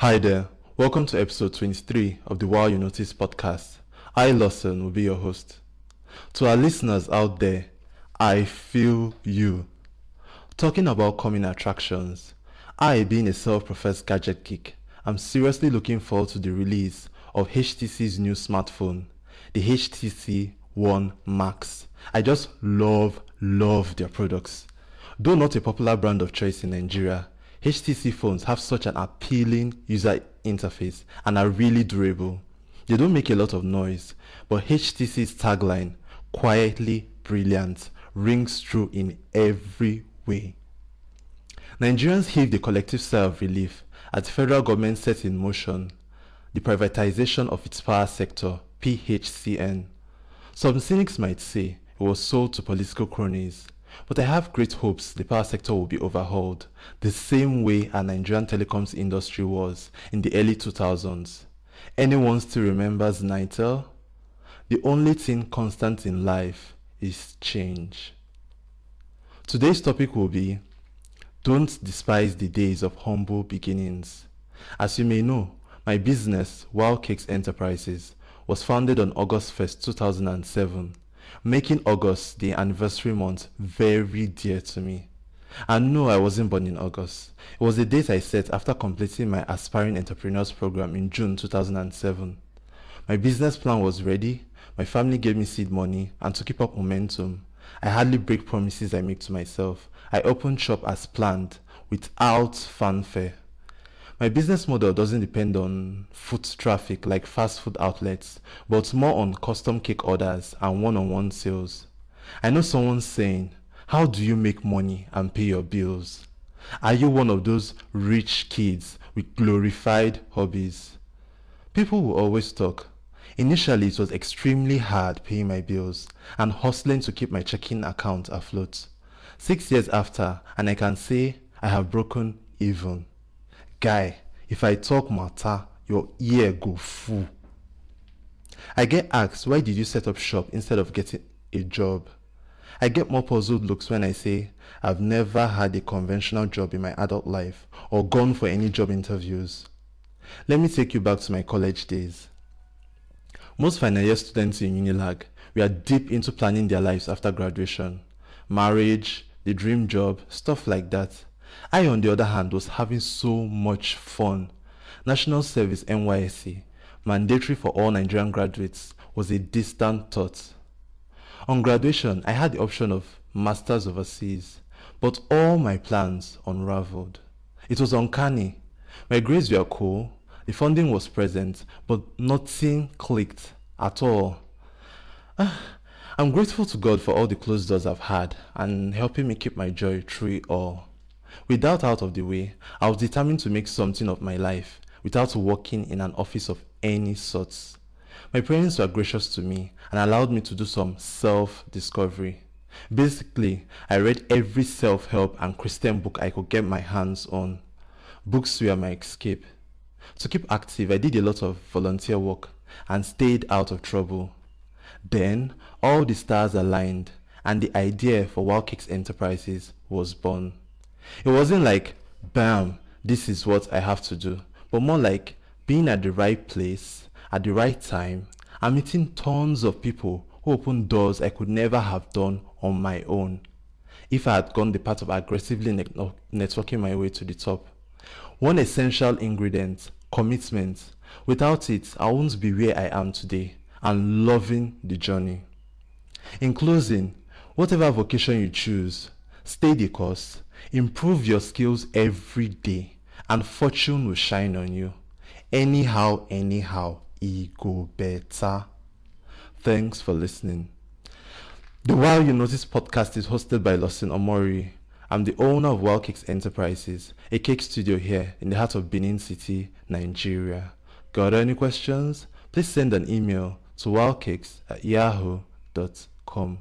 Hi there. Welcome to episode 23 of the Wow You Notice podcast. I, Lawson, will be your host. To our listeners out there, I feel you. Talking about coming attractions, I, being a self professed gadget geek, am seriously looking forward to the release of HTC's new smartphone, the HTC One Max. I just love, love their products. Though not a popular brand of choice in Nigeria, HTC phones have such an appealing user interface and are really durable. They don't make a lot of noise, but HTC's tagline, quietly brilliant, rings true in every way. Nigerians heaved a collective sigh of relief as the federal government set in motion the privatization of its power sector, PHCN. Some cynics might say it was sold to political cronies, but I have great hopes the power sector will be overhauled the same way our Nigerian telecoms industry was in the early 2000s. Anyone still remembers Nitel? The only thing constant in life is change. Today's topic will be Don't despise the days of humble beginnings. As you may know, my business, Wild Cakes Enterprises, was founded on August 1st, 2007 making August the anniversary month very dear to me. And no, I wasn't born in August. It was the date I set after completing my Aspiring Entrepreneurs program in June 2007. My business plan was ready, my family gave me seed money, and to keep up momentum, I hardly break promises I make to myself. I opened shop as planned, without fanfare. My business model doesn't depend on foot traffic like fast food outlets, but more on custom cake orders and one on one sales. I know someone saying, How do you make money and pay your bills? Are you one of those rich kids with glorified hobbies? People will always talk. Initially, it was extremely hard paying my bills and hustling to keep my checking account afloat. Six years after, and I can say I have broken even guy if i talk matter your ear go full. I get asked why did you set up shop instead of getting a job? I get more puzzled looks when i say i've never had a conventional job in my adult life or gone for any job interviews. Let me take you back to my college days. Most final year students in unilag were deep into planning their lives after graduation. Marriage the dream job stuff like that I, on the other hand, was having so much fun. National Service NYSC, mandatory for all Nigerian graduates, was a distant thought. On graduation, I had the option of masters overseas, but all my plans unraveled. It was uncanny. My grades were cool, the funding was present, but nothing clicked at all. Ah, I'm grateful to God for all the closed doors I've had and helping me keep my joy through it all. With that out of the way, I was determined to make something of my life without working in an office of any sort. My parents were gracious to me and allowed me to do some self discovery. Basically, I read every self help and Christian book I could get my hands on. Books were my escape. To keep active, I did a lot of volunteer work and stayed out of trouble. Then, all the stars aligned, and the idea for Wild Cakes Enterprises was born. It wasn't like, bam, this is what I have to do, but more like being at the right place at the right time and meeting tons of people who opened doors I could never have done on my own if I had gone the path of aggressively ne- networking my way to the top. One essential ingredient, commitment. Without it, I won't be where I am today and loving the journey. In closing, whatever vocation you choose, stay the course, Improve your skills every day, and fortune will shine on you. Anyhow, anyhow, it go better. Thanks for listening. The Wow You Notice podcast is hosted by Lawson Omori. I'm the owner of Wild Cakes Enterprises, a cake studio here in the heart of Benin City, Nigeria. Got any questions? Please send an email to wildcakes at yahoo.com.